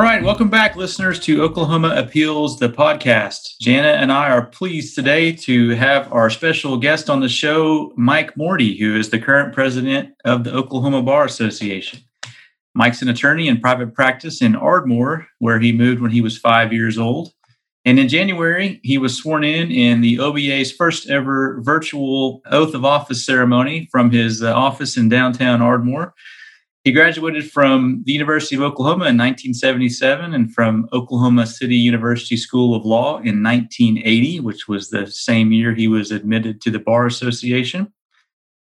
All right, welcome back, listeners, to Oklahoma Appeals, the podcast. Jana and I are pleased today to have our special guest on the show, Mike Mordy, who is the current president of the Oklahoma Bar Association. Mike's an attorney in private practice in Ardmore, where he moved when he was five years old. And in January, he was sworn in in the OBA's first ever virtual oath of office ceremony from his uh, office in downtown Ardmore. He graduated from the University of Oklahoma in 1977 and from Oklahoma City University School of Law in 1980, which was the same year he was admitted to the Bar Association.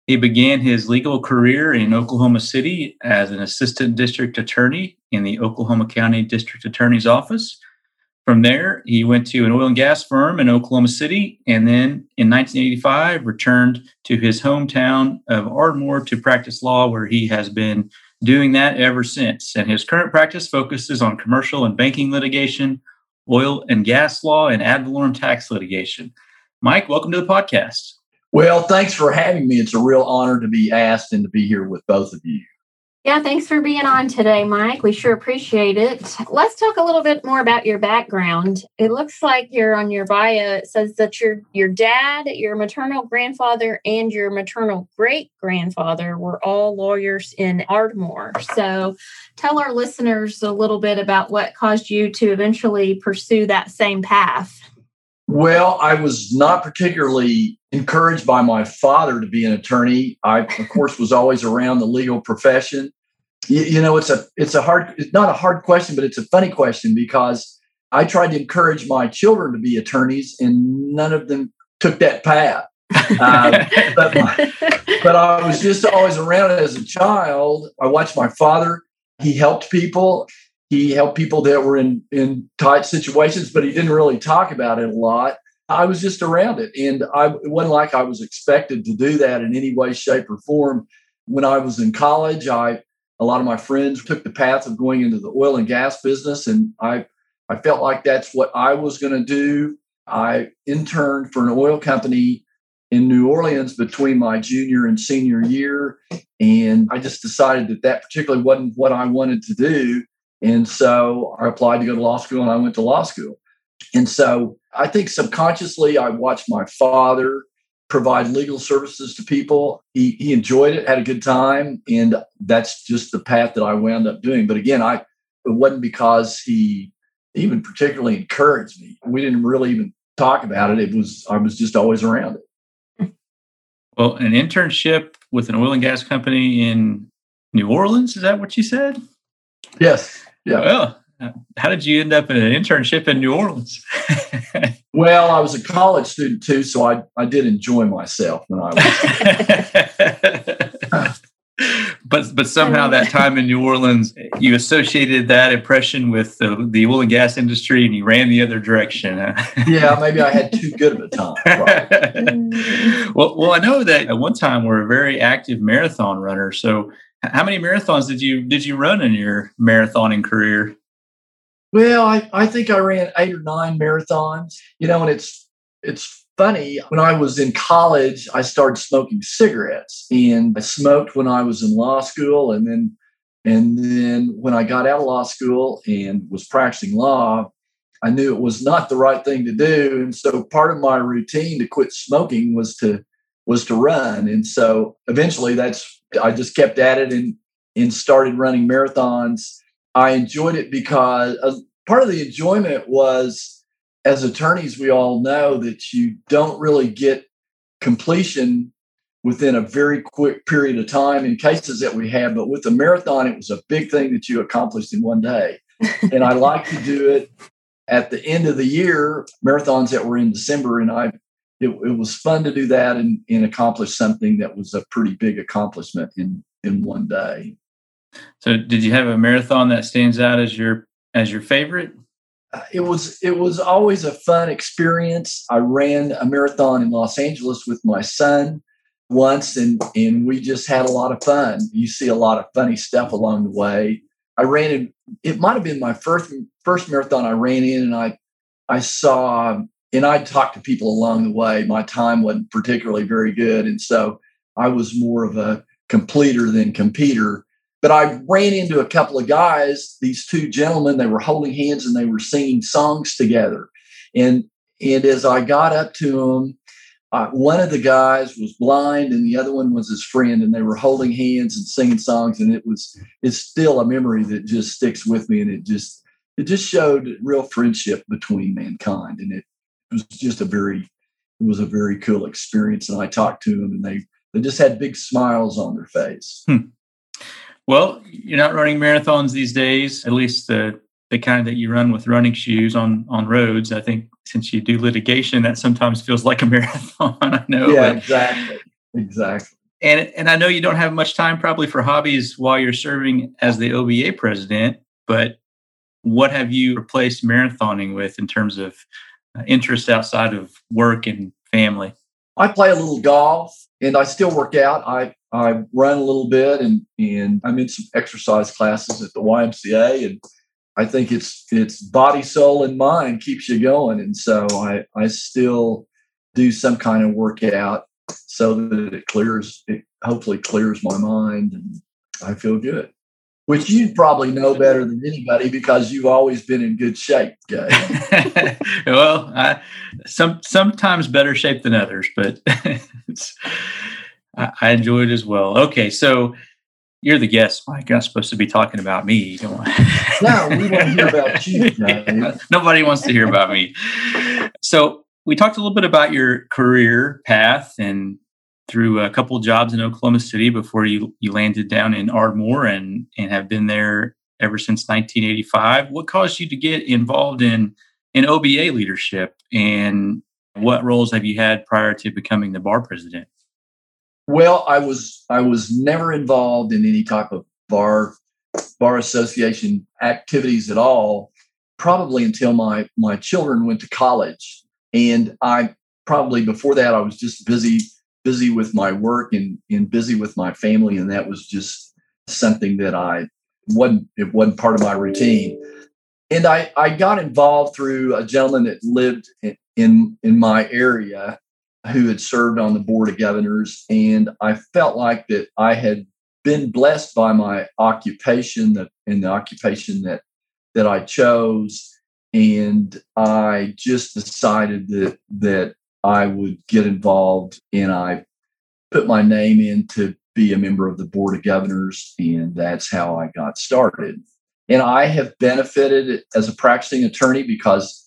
He began his legal career in Oklahoma City as an assistant district attorney in the Oklahoma County District Attorney's Office. From there, he went to an oil and gas firm in Oklahoma City and then in 1985 returned to his hometown of Ardmore to practice law, where he has been doing that ever since. And his current practice focuses on commercial and banking litigation, oil and gas law, and ad valorem tax litigation. Mike, welcome to the podcast. Well, thanks for having me. It's a real honor to be asked and to be here with both of you. Yeah, thanks for being on today, Mike. We sure appreciate it. Let's talk a little bit more about your background. It looks like you're on your bio. It says that your your dad, your maternal grandfather, and your maternal great grandfather were all lawyers in Ardmore. So, tell our listeners a little bit about what caused you to eventually pursue that same path. Well, I was not particularly encouraged by my father to be an attorney. I, of course, was always around the legal profession you, you know, it's a it's a hard it's not a hard question, but it's a funny question because I tried to encourage my children to be attorneys, and none of them took that path. uh, but, my, but I was just always around it as a child. I watched my father. He helped people. He helped people that were in in tight situations, but he didn't really talk about it a lot. I was just around it, and I it wasn't like I was expected to do that in any way, shape, or form. When I was in college, I a lot of my friends took the path of going into the oil and gas business, and I I felt like that's what I was going to do. I interned for an oil company in New Orleans between my junior and senior year, and I just decided that that particularly wasn't what I wanted to do. And so I applied to go to law school, and I went to law school. And so I think subconsciously I watched my father provide legal services to people. He, he enjoyed it, had a good time, and that's just the path that I wound up doing. But again, I it wasn't because he even particularly encouraged me. We didn't really even talk about it. It was I was just always around it. Well, an internship with an oil and gas company in New Orleans, is that what you said? Yes. Yeah. Well, how did you end up in an internship in New Orleans? well, I was a college student too, so I, I did enjoy myself when I was. but but somehow that time in New Orleans, you associated that impression with the, the oil and gas industry, and you ran the other direction. yeah, maybe I had too good of a time. Right. well, well, I know that at one time we're a very active marathon runner. So, how many marathons did you did you run in your marathoning career? Well, I, I think I ran eight or nine marathons, you know, and it's it's funny. When I was in college, I started smoking cigarettes and I smoked when I was in law school and then and then when I got out of law school and was practicing law, I knew it was not the right thing to do. And so part of my routine to quit smoking was to was to run. And so eventually that's I just kept at it and and started running marathons I enjoyed it because uh, part of the enjoyment was as attorneys, we all know that you don't really get completion within a very quick period of time in cases that we have. But with the marathon, it was a big thing that you accomplished in one day. and I like to do it at the end of the year, marathons that were in December. And I, it, it was fun to do that and, and accomplish something that was a pretty big accomplishment in, in one day. So, did you have a marathon that stands out as your as your favorite? Uh, it was it was always a fun experience. I ran a marathon in Los Angeles with my son once, and and we just had a lot of fun. You see a lot of funny stuff along the way. I ran in. It might have been my first first marathon I ran in, and I I saw and I talked to people along the way. My time wasn't particularly very good, and so I was more of a completer than competitor but I ran into a couple of guys, these two gentlemen, they were holding hands and they were singing songs together. And and as I got up to them, one of the guys was blind and the other one was his friend, and they were holding hands and singing songs. And it was it's still a memory that just sticks with me, and it just it just showed real friendship between mankind, and it, it was just a very it was a very cool experience. And I talked to them, and they they just had big smiles on their face. Hmm. Well, you're not running marathons these days, at least the the kind that you run with running shoes on on roads. I think since you do litigation, that sometimes feels like a marathon. I know. Yeah, but, exactly. Exactly. And and I know you don't have much time probably for hobbies while you're serving as the OBA president, but what have you replaced marathoning with in terms of uh, interest outside of work and family? I play a little golf and I still work out. I I run a little bit and and I'm in some exercise classes at the YMCA and I think it's it's body, soul, and mind keeps you going. And so I I still do some kind of workout so that it clears it hopefully clears my mind and I feel good. Which you probably know better than anybody because you've always been in good shape, guys. well, I, some sometimes better shape than others, but I, I enjoy it as well. Okay, so you're the guest, Mike. Not supposed to be talking about me. no, we want to hear about you. Nobody wants to hear about me. So we talked a little bit about your career path and through a couple jobs in Oklahoma City before you you landed down in Ardmore and and have been there ever since 1985. What caused you to get involved in in OBA leadership and what roles have you had prior to becoming the bar president? Well, I was I was never involved in any type of bar bar association activities at all, probably until my my children went to college. And I probably before that I was just busy busy with my work and, and busy with my family, and that was just something that I wasn't it wasn't part of my routine. And I, I got involved through a gentleman that lived in, in, in my area who had served on the board of governors. And I felt like that I had been blessed by my occupation that in the occupation that that I chose. And I just decided that that I would get involved and I put my name in to be a member of the board of governors. And that's how I got started. And I have benefited as a practicing attorney because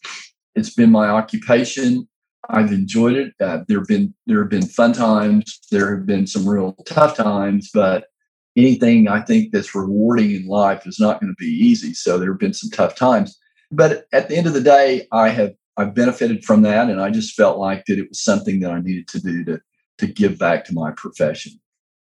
it's been my occupation I've enjoyed it. Uh, there have been there have been fun times. There have been some real tough times, but anything I think that's rewarding in life is not going to be easy. So there have been some tough times, but at the end of the day, I have I've benefited from that, and I just felt like that it was something that I needed to do to to give back to my profession.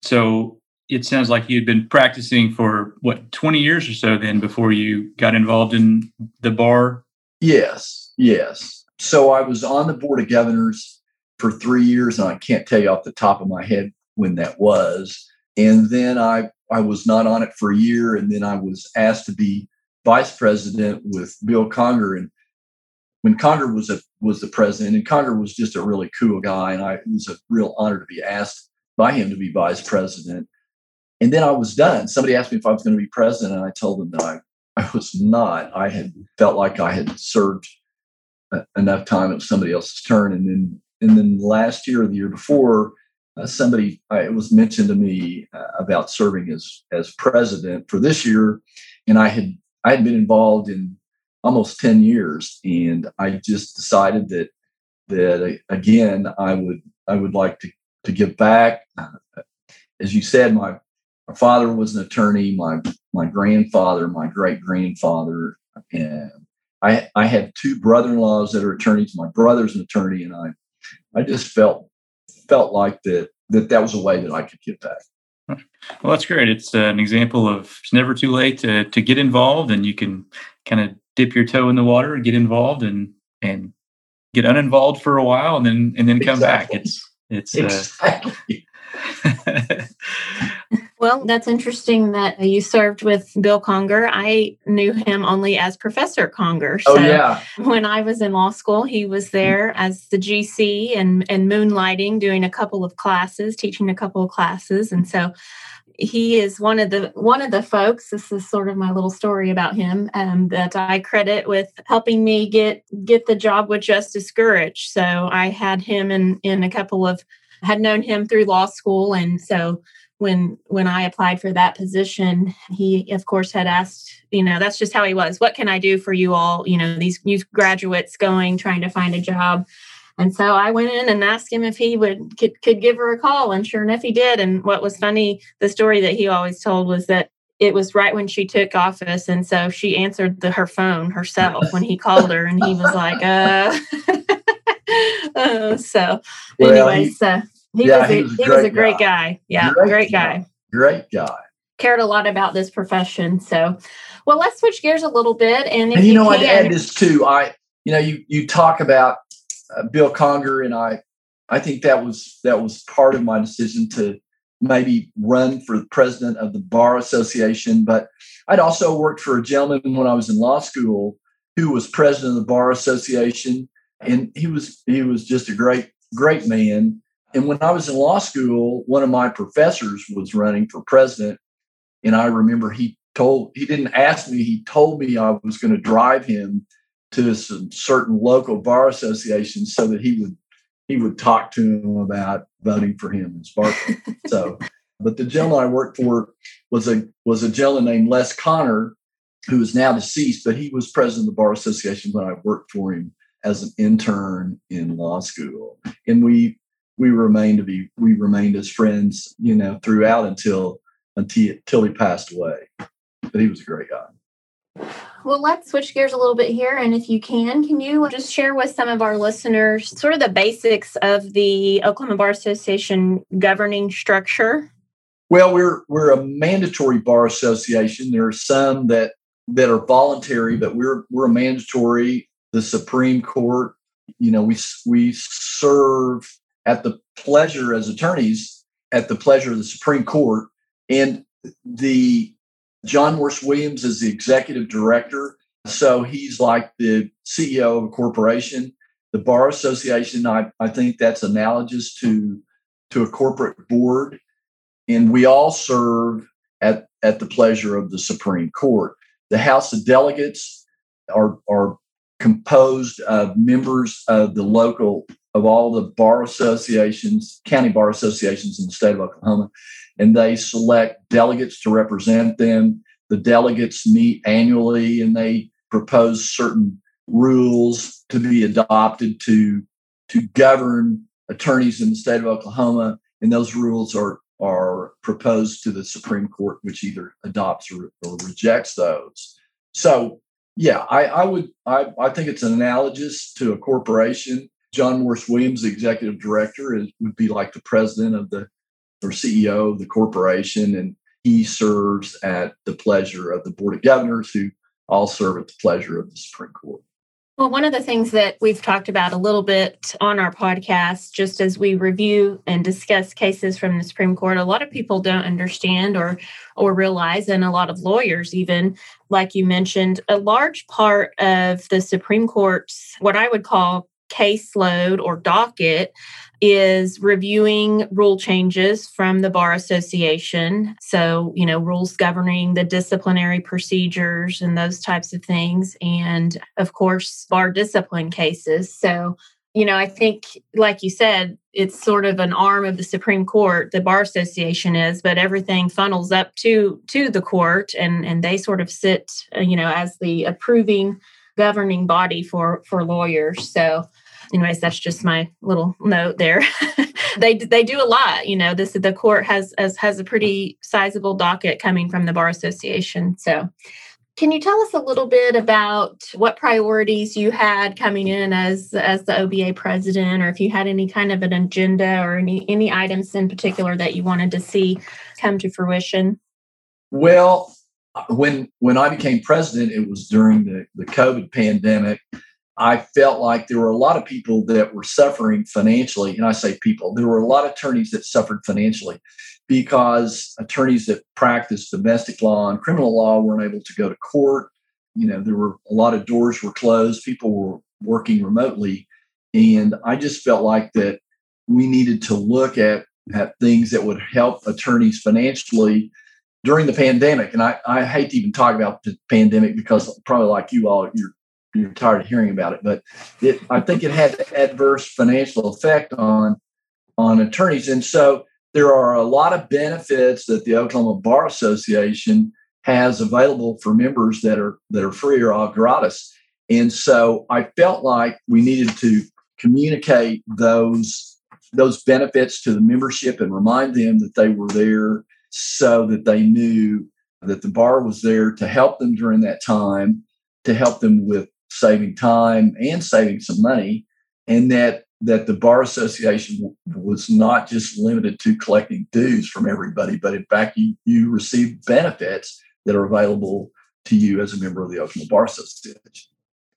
So it sounds like you'd been practicing for what 20 years or so then before you got involved in the bar yes yes so I was on the board of governors for three years, and I can't tell you off the top of my head when that was. And then I I was not on it for a year, and then I was asked to be vice president with Bill Conger. And when Conger was a was the president, and Conger was just a really cool guy, and I it was a real honor to be asked by him to be vice president. And then I was done. Somebody asked me if I was going to be president, and I told them that I, I was not. I had felt like I had served enough time it was somebody else's turn. And then and then last year or the year before uh, somebody uh, it was mentioned to me uh, about serving as as president for this year. And i had i had been involved in almost 10 years. And i just decided that that uh, again i would i would like to to give back. Uh, as you said my my father was an attorney my my grandfather my great grandfather and I I have two brother-in-laws that are attorneys. My brother's an attorney, and I I just felt felt like that that that was a way that I could give back. Well, that's great. It's uh, an example of it's never too late to to get involved, and you can kind of dip your toe in the water and get involved, and and get uninvolved for a while, and then and then come exactly. back. It's it's uh, exactly. Well, that's interesting that you served with Bill Conger. I knew him only as Professor Conger. Oh, so oh, yeah. when I was in law school, he was there as the GC and, and moonlighting, doing a couple of classes, teaching a couple of classes. And so he is one of the one of the folks. This is sort of my little story about him um, that I credit with helping me get get the job with Justice Gurich. So I had him in in a couple of had known him through law school, and so when when I applied for that position, he of course had asked, you know, that's just how he was. What can I do for you all? You know, these new graduates going trying to find a job. And so I went in and asked him if he would could, could give her a call, and sure enough, he did. And what was funny, the story that he always told was that it was right when she took office, and so she answered the, her phone herself when he called her, and he was like, "Uh." uh so, well, anyway, so he, yeah, was, a, he was a, he was a great guy. guy. Yeah, great, great guy. Great guy. Cared a lot about this profession. So, well, let's switch gears a little bit. And, and you, you know, can, I'd add this too. I, you know, you you talk about uh, Bill Conger, and I, I think that was that was part of my decision to maybe run for the president of the bar association. But I'd also worked for a gentleman when I was in law school who was president of the bar association, and he was he was just a great great man. And when I was in law school, one of my professors was running for president. And I remember he told, he didn't ask me, he told me I was going to drive him to some certain local bar associations so that he would he would talk to him about voting for him in Sparkman. so, but the gentleman I worked for was a was a gentleman named Les Connor, who is now deceased, but he was president of the bar association when I worked for him as an intern in law school. And we we remained to be we remained as friends, you know, throughout until until until he passed away. But he was a great guy. Well, let's switch gears a little bit here. And if you can, can you just share with some of our listeners sort of the basics of the Oklahoma Bar Association governing structure? Well, we're we're a mandatory bar association. There are some that that are voluntary, but we're we're a mandatory. The Supreme Court, you know, we we serve at the pleasure as attorneys, at the pleasure of the Supreme Court. And the John Morris Williams is the executive director. So he's like the CEO of a corporation. The Bar Association, I, I think that's analogous to, to a corporate board. And we all serve at, at the pleasure of the Supreme Court. The House of Delegates are, are composed of members of the local of all the bar associations, county bar associations in the state of Oklahoma, and they select delegates to represent them. The delegates meet annually and they propose certain rules to be adopted to to govern attorneys in the state of Oklahoma, and those rules are are proposed to the Supreme Court, which either adopts or, or rejects those. So, yeah, I, I would I, I think it's analogous to a corporation John Morris Williams, the executive director, is, would be like the president of the or CEO of the corporation, and he serves at the pleasure of the board of governors, who all serve at the pleasure of the Supreme Court. Well, one of the things that we've talked about a little bit on our podcast, just as we review and discuss cases from the Supreme Court, a lot of people don't understand or or realize, and a lot of lawyers even, like you mentioned, a large part of the Supreme Court's what I would call caseload or docket is reviewing rule changes from the Bar Association. So, you know, rules governing the disciplinary procedures and those types of things. And of course, bar discipline cases. So, you know, I think, like you said, it's sort of an arm of the Supreme Court. The Bar Association is, but everything funnels up to to the court, and and they sort of sit, you know, as the approving governing body for for lawyers. So, anyways, that's just my little note there. they they do a lot. You know, this the court has has has a pretty sizable docket coming from the bar association. So. Can you tell us a little bit about what priorities you had coming in as as the OBA president, or if you had any kind of an agenda or any any items in particular that you wanted to see come to fruition? Well, Uh, when when I became president, it was during the, the COVID pandemic. I felt like there were a lot of people that were suffering financially. And I say people, there were a lot of attorneys that suffered financially because attorneys that practiced domestic law and criminal law weren't able to go to court. You know, there were a lot of doors were closed, people were working remotely. And I just felt like that we needed to look at things that would help attorneys financially during the pandemic. And I, I hate to even talk about the pandemic because probably like you all, you're you're tired of hearing about it, but it, I think it had an adverse financial effect on on attorneys. And so there are a lot of benefits that the Oklahoma Bar Association has available for members that are that are free or all gratis. And so I felt like we needed to communicate those those benefits to the membership and remind them that they were there so that they knew that the bar was there to help them during that time, to help them with saving time and saving some money, and that that the bar association was not just limited to collecting dues from everybody, but in fact you, you receive benefits that are available to you as a member of the Oklahoma Bar Association.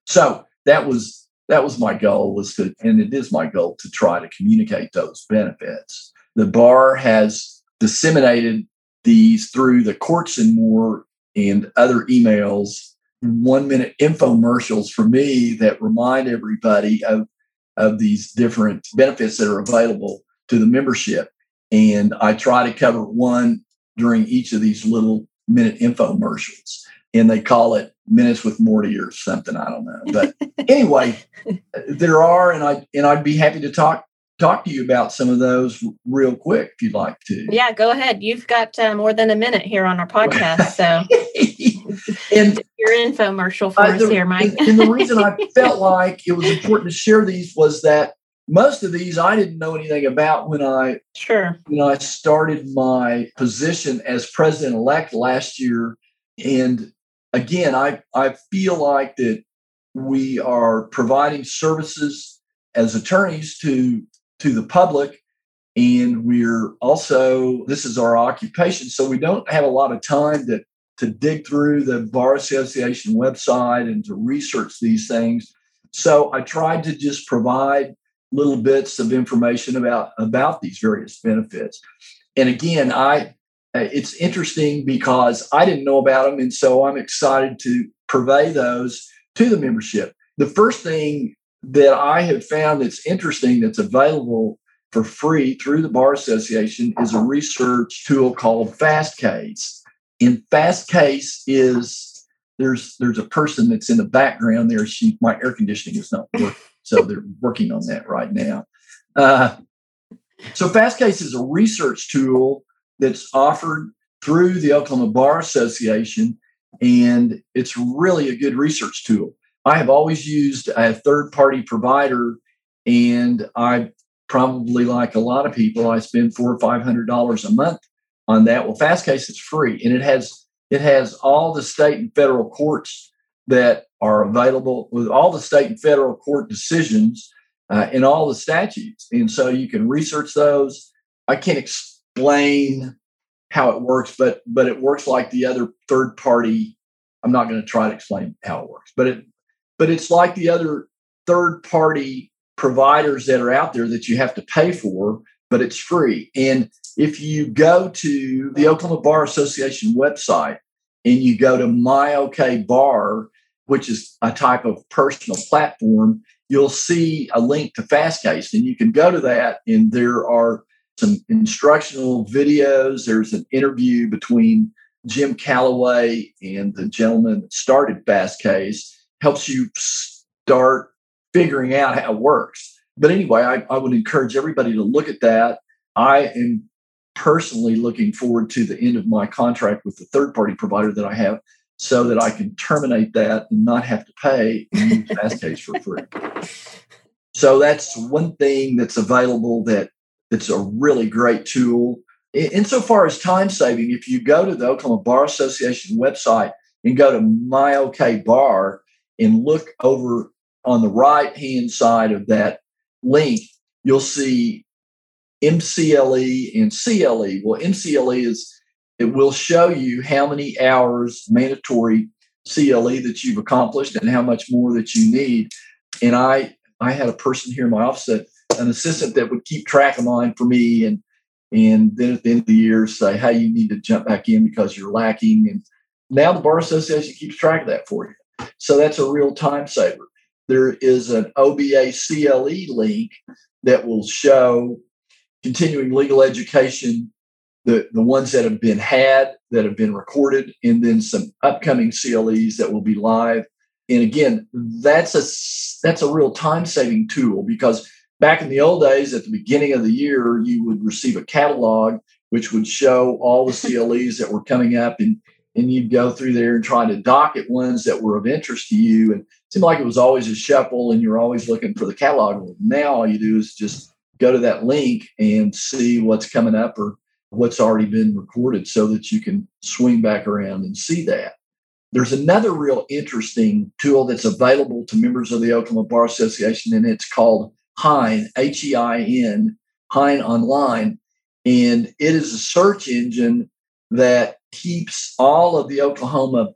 So that was that was my goal was to, and it is my goal to try to communicate those benefits. The bar has disseminated these through the courts and more and other emails, one minute infomercials for me that remind everybody of, of these different benefits that are available to the membership. And I try to cover one during each of these little minute infomercials. And they call it minutes with Mordy or something. I don't know. But anyway, uh, there are, and I and I'd be happy to talk talk to you about some of those real quick if you'd like to. Yeah, go ahead. You've got uh, more than a minute here on our podcast, so and your infomercial for uh, us here, Mike. and, and the reason I felt like it was important to share these was that most of these I didn't know anything about when I sure you know I started my position as president elect last year, and again I I feel like that we are providing services as attorneys to to the public and we're also this is our occupation so we don't have a lot of time to to dig through the bar association website and to research these things. So i tried to just provide little bits of information about about these various benefits. And again i it's interesting because i didn't know about them and so i'm excited to purvey those to the membership. The first thing that I have found that's interesting that's available for free through the Bar Association is a research tool called FastCase. And FastCase is there's there's a person that's in the background there. She my air conditioning is not working, so they're working on that right now. Uh, so FastCase is a research tool that's offered through the Oklahoma Bar Association, and it's really a good research tool. I have always used a third party provider, and I probably like a lot of people, I spend four or five hundred dollars a month on that. Well, FastCase is free, and it has it has all the state and federal courts that are available with all the state and federal court decisions uh, and all the statutes, and so you can research those. I can't explain how it works, but but it works like the other third party. I'm not going to try to explain how it works, but it but it's like the other third party providers that are out there that you have to pay for, but it's free. And if you go to the Oklahoma Bar Association website and you go to My OK Bar, which is a type of personal platform, you'll see a link to Fastcase, and you can go to that, and there are some instructional videos. There's an interview between Jim Calloway and the gentleman that started Fastcase helps you start figuring out how it works. But anyway, I, I would encourage everybody to look at that. I am personally looking forward to the end of my contract with the third party provider that I have so that I can terminate that and not have to pay and use Fastcase for free. So that's one thing that's available that that's a really great tool. Insofar as time saving, if you go to the Oklahoma Bar Association website and go to My OK Bar, and look over on the right hand side of that link, you'll see MCLE and CLE. Well, MCLE is it will show you how many hours mandatory CLE that you've accomplished and how much more that you need. And I I had a person here in my office that an assistant that would keep track of mine for me and and then at the end of the year say, hey, you need to jump back in because you're lacking. And now the Bar Association keeps track of that for you. So that's a real time saver. There is an OBA CLE link that will show continuing legal education, the, the ones that have been had, that have been recorded, and then some upcoming CLEs that will be live. And again, that's a that's a real time saving tool because back in the old days, at the beginning of the year, you would receive a catalog which would show all the CLEs that were coming up, and and you'd go through there and try to docket ones that were of interest to you. And seemed like it was always a shuffle, and you're always looking for the catalog. Now all you do is just go to that link and see what's coming up or what's already been recorded so that you can swing back around and see that. There's another real interesting tool that's available to members of the Oklahoma Bar Association, and it's called Hein, H E I N, Hein Online. And it is a search engine that keeps all of the Oklahoma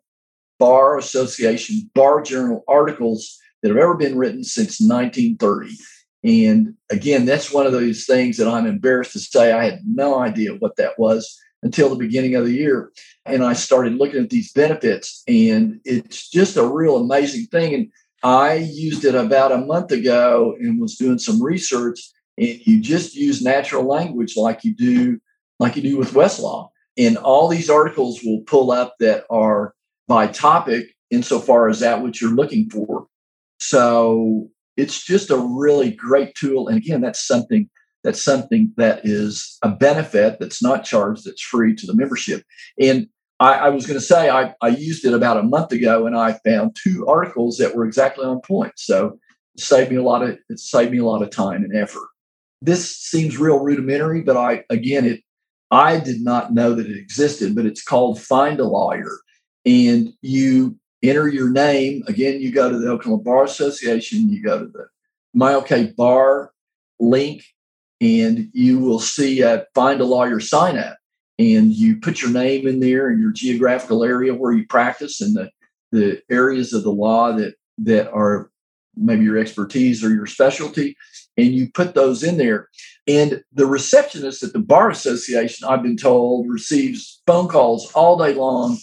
Bar Association Bar Journal articles that have ever been written since 1930. And again, that's one of those things that I'm embarrassed to say I had no idea what that was until the beginning of the year. And I started looking at these benefits, and it's just a real amazing thing. And I used it about a month ago and was doing some research. And you just use natural language like you do, like you do with Westlaw. And all these articles will pull up that are by topic insofar as that what you're looking for. So it's just a really great tool. And again, that's something that's something that is a benefit that's not charged, that's free to the membership. And I, I was going to say I, I used it about a month ago and I found two articles that were exactly on point. So it saved me a lot of it saved me a lot of time and effort. This seems real rudimentary, but I again it I did not know that it existed, but it's called Find a Lawyer. And you enter your name. Again, you go to the Oklahoma Bar Association, you go to the MyOK Bar link, and you will see a Find a Lawyer sign up. And you put your name in there and your geographical area where you practice and the, the areas of the law that, that are maybe your expertise or your specialty, and you put those in there. And the receptionist at the Bar Association, I've been told, receives phone calls all day long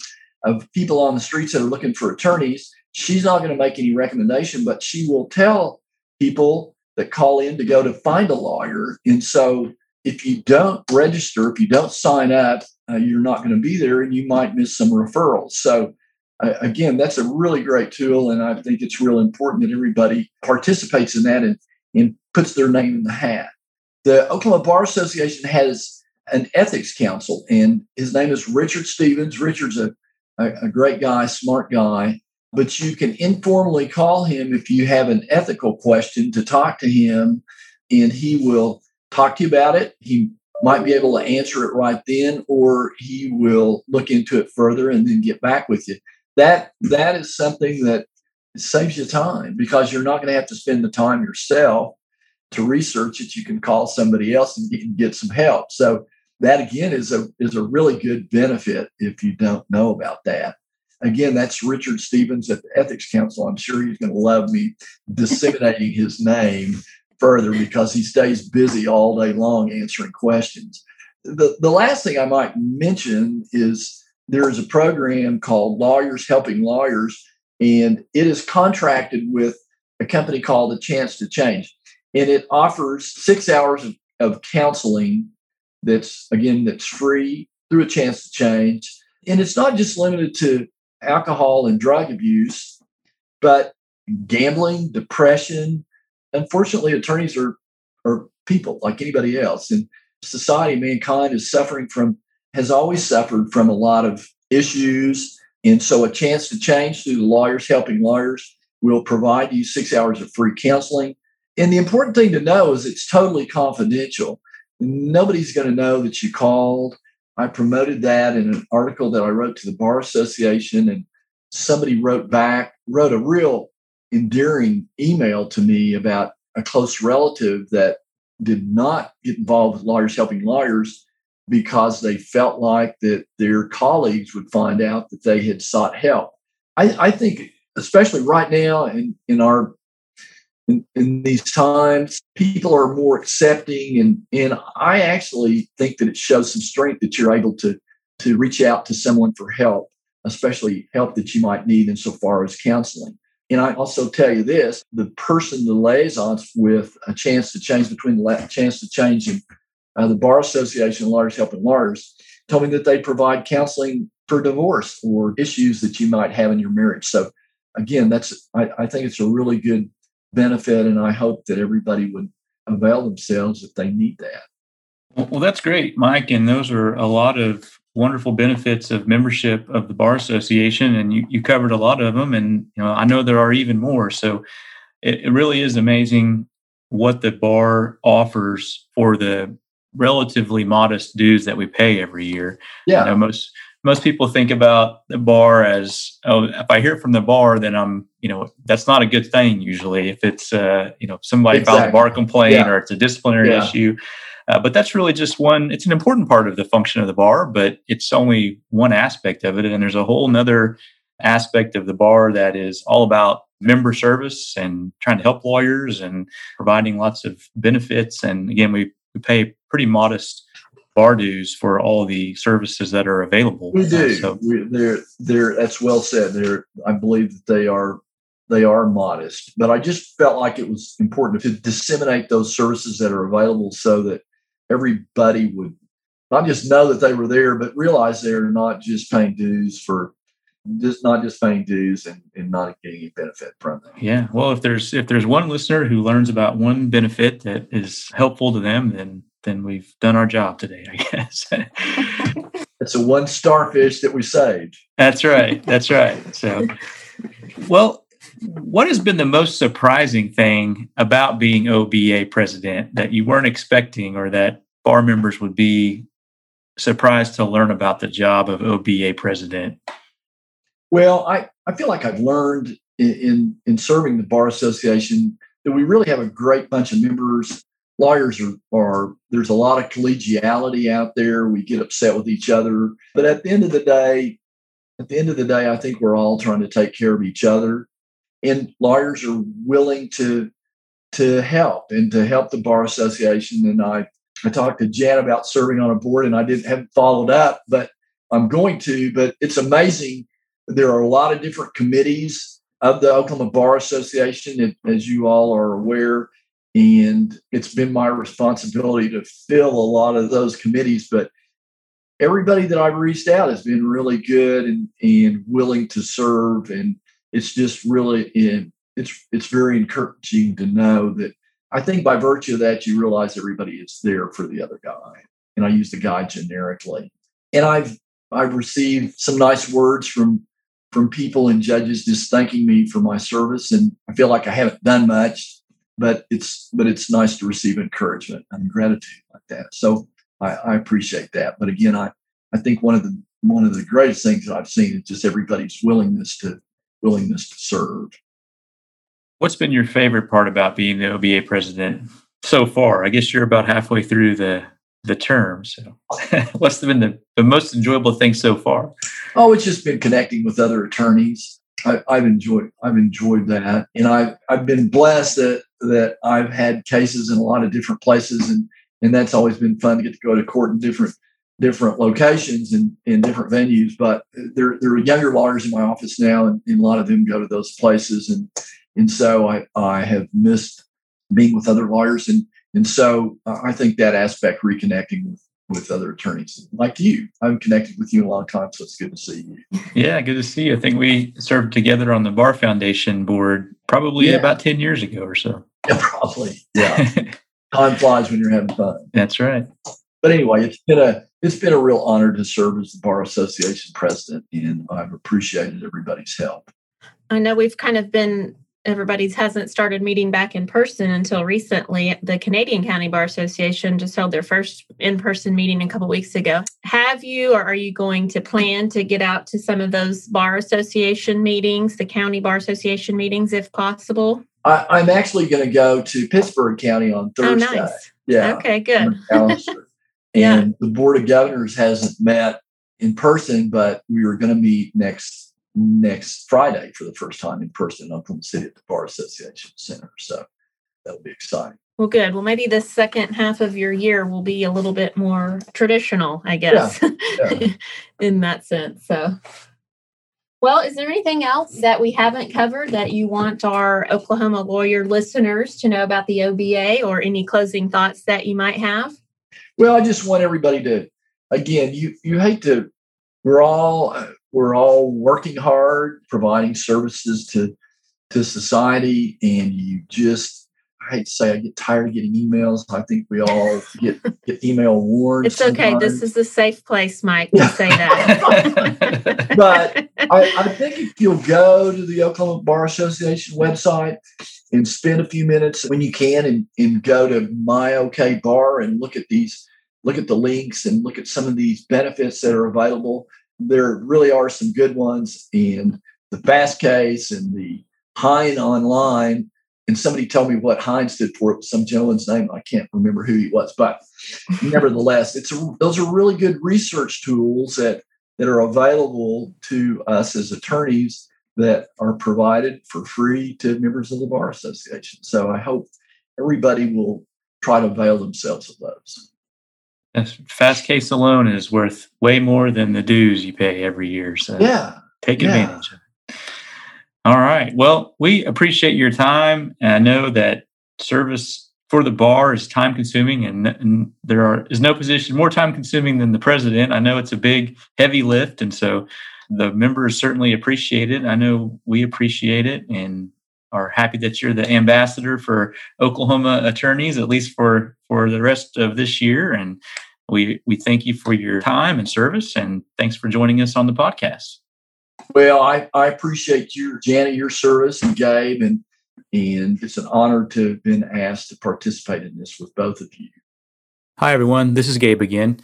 of people on the streets that are looking for attorneys. She's not going to make any recommendation, but she will tell people that call in to go to find a lawyer. And so if you don't register, if you don't sign up, uh, you're not going to be there and you might miss some referrals. So, uh, again, that's a really great tool. And I think it's real important that everybody participates in that and, and puts their name in the hat. The Oklahoma Bar Association has an ethics counsel, and his name is Richard Stevens. Richard's a a, a great guy, smart guy. But you can informally call him if you have an ethical question to talk to him, and he will talk to you about it. He might be able to answer it right then, or he will look into it further and then get back with you. That that is something that saves you time because you're not going to have to spend the time yourself to research it. You can call somebody else and get, get some help. So that again is a is a really good benefit if you don't know about that. Again, that's Richard Stevens at the Ethics Counsel. I'm sure he's going to love me disseminating his name further because he stays busy all day long answering questions. The, the last thing I might mention is there is a program called Lawyers Helping Lawyers, and it is contracted with a company called A Chance to Change. And it offers six hours of, of counseling that's again that's free through a chance to change. And it's not just limited to alcohol and drug abuse but gambling depression. Unfortunately attorneys are are people like anybody else. And society mankind is suffering from has always suffered from a lot of issues. And so a chance to change through the lawyers helping lawyers will provide you six hours of free counseling. And the important thing to know is it's totally confidential. Nobody's going to know that you called. I promoted that in an article that I wrote to the Bar Association, and somebody wrote back, wrote a real endearing email to me about a close relative that did not get involved with lawyers helping lawyers because they felt like that their colleagues would find out that they had sought help. I, I think, especially right now in, in our in, in, these times. People are more accepting, and and I actually think that it shows some strength that you're able to to reach out to someone for help, especially help that you might need insofar as counseling. And I also tell you this: the person, the liaisons with a chance to change between the chance to change and uh, the Bar Association, Lawyers Helping Lawyers, told me that they provide counseling for divorce or issues that you might have in your marriage. So, again, that's I, I think it's a really good benefit, and I hope that everybody would avail themselves if they need that. Well, that's great, Mike. And those are a lot of wonderful benefits of membership of the Bar Association. And you, you covered a lot of them. And, you know, I know there are even more. So it, it really is amazing what the bar offers for the relatively modest dues that we pay every year. Yeah. You know, most most people think about the bar as oh if i hear from the bar then i'm you know that's not a good thing usually if it's uh you know somebody exactly. filed a bar complaint yeah. or it's a disciplinary yeah. issue uh, but that's really just one it's an important part of the function of the bar but it's only one aspect of it and there's a whole nother aspect of the bar that is all about member service and trying to help lawyers and providing lots of benefits and again we, we pay pretty modest bar dues for all the services that are available. We do. So, we, they're they're that's well said. They're I believe that they are they are modest, but I just felt like it was important to disseminate those services that are available so that everybody would not just know that they were there, but realize they're not just paying dues for just not just paying dues and, and not getting any benefit from them. Yeah. Well, if there's if there's one listener who learns about one benefit that is helpful to them, then then we've done our job today, I guess. it's a one starfish that we saved. That's right. That's right. So, well, what has been the most surprising thing about being OBA president that you weren't expecting or that bar members would be surprised to learn about the job of OBA president? Well, I, I feel like I've learned in, in, in serving the Bar Association that we really have a great bunch of members. Lawyers are, are there's a lot of collegiality out there. We get upset with each other. But at the end of the day at the end of the day i think we're all trying to take care of each other. And lawyers are willing to to help and to help the bar association. And i i talked to jan about serving on a board and i didn't have followed up but i'm going to but it's amazing there are a lot of different committees of the oklahoma bar association as you all are aware and it's been my responsibility to fill a lot of those committees. But everybody that I've reached out has been really good and, and willing to serve. And it's just really it's it's very encouraging to know that I think by virtue of that, you realize everybody is there for the other guy. And I use the guy generically. And I've I've received some nice words from from people and judges just thanking me for my service. And I feel like I haven't done much but it's but it's nice to receive encouragement and gratitude like that. So I, I appreciate that. But again, I I think one of the one of the greatest things that I've seen is just everybody's willingness to willingness to serve. What's been your favorite part about being the OBA president so far? I guess you're about halfway through the the term. So, what's been the, the most enjoyable thing so far? Oh, it's just been connecting with other attorneys. I, have enjoyed I've enjoyed that, and I've I've been blessed that that I've had cases in a lot of different places, and and that's always been fun to get to go to court in different different locations and in different venues. But there there are younger lawyers in my office now, and, and a lot of them go to those places, and and so I I have missed being with other lawyers, and and so uh, I think that aspect reconnecting with with other attorneys like you. I'm connected with you a long time, so it's good to see you. Yeah, good to see you. I think we served together on the Bar Foundation board probably yeah. about 10 years ago or so. Yeah, probably. Yeah. Time flies when you're having fun. That's right. But anyway, it's been a it's been a real honor to serve as the Bar Association president, and I've appreciated everybody's help. I know we've kind of been everybody's hasn't started meeting back in person until recently. The Canadian County Bar Association just held their first in-person meeting a couple weeks ago. Have you or are you going to plan to get out to some of those bar association meetings, the county bar association meetings if possible? I, am actually going to go to Pittsburg County on oh, Thursday. Oh, nice. Yeah. Okay, good. and yeah. the Board of Governors hasn't met in person, but we are going to meet next next Friday for the first time in person in Oklahoma City at the Bar Association Center. So that'll be exciting. Well, good. Well, maybe the second half of your year will be a little bit more traditional, I guess, yeah, yeah. in that sense. So, well, is there anything else that we haven't covered that you want our Oklahoma lawyer listeners to know about the OBA or any closing thoughts that you might have? Well, I just want everybody to, again, you you hate to. We're all we're all working hard, providing services to to society, and you just I hate to say I get tired of getting emails. I think we all get, get email warned. It's okay. Sometimes. This is a safe place, Mike, to say that. but I, I, think if you'll go to the Oklahoma Bar Association website and spend a few minutes when you can and, and go to my OK Bar and look at these, look at the links and look at some of these benefits that are available. There really are some good ones. And the Fastcase and the HeinOnline and somebody told me what Heinz stood for. It was some gentleman's name. I can't remember who he was, but nevertheless, it's a, those are really good research tools that that are available to us as attorneys that are provided for free to members of the bar association. So I hope everybody will try to avail themselves of those. Fastcase alone is worth way more than the dues you pay every year. So yeah, take advantage of it. All right. Well, we appreciate your time. And I know that service for the bar is time consuming and, and, there are, is no position more time consuming than the president. I know it's a big, heavy lift. And so the members certainly appreciate it. I know we appreciate it and are happy that you're the ambassador for Oklahoma attorneys, at least for, for the rest of this year. And we, we thank you for your time and service. And thanks for joining us on the podcast. Well, I, I appreciate your Janet, your service and Gabe, and and it's an honor to have been asked to participate in this with both of you. Hi everyone, this is Gabe again.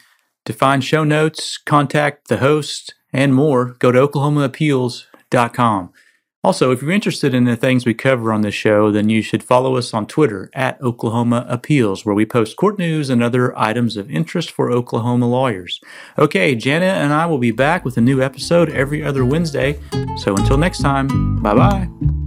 To find show notes, contact the host, and more, go to oklahomaappeals.com. Also, if you're interested in the things we cover on this show, then you should follow us on Twitter at Oklahoma Appeals, where we post court news and other items of interest for Oklahoma lawyers. Okay, Janet and I will be back with a new episode every other Wednesday. So until next time, bye bye.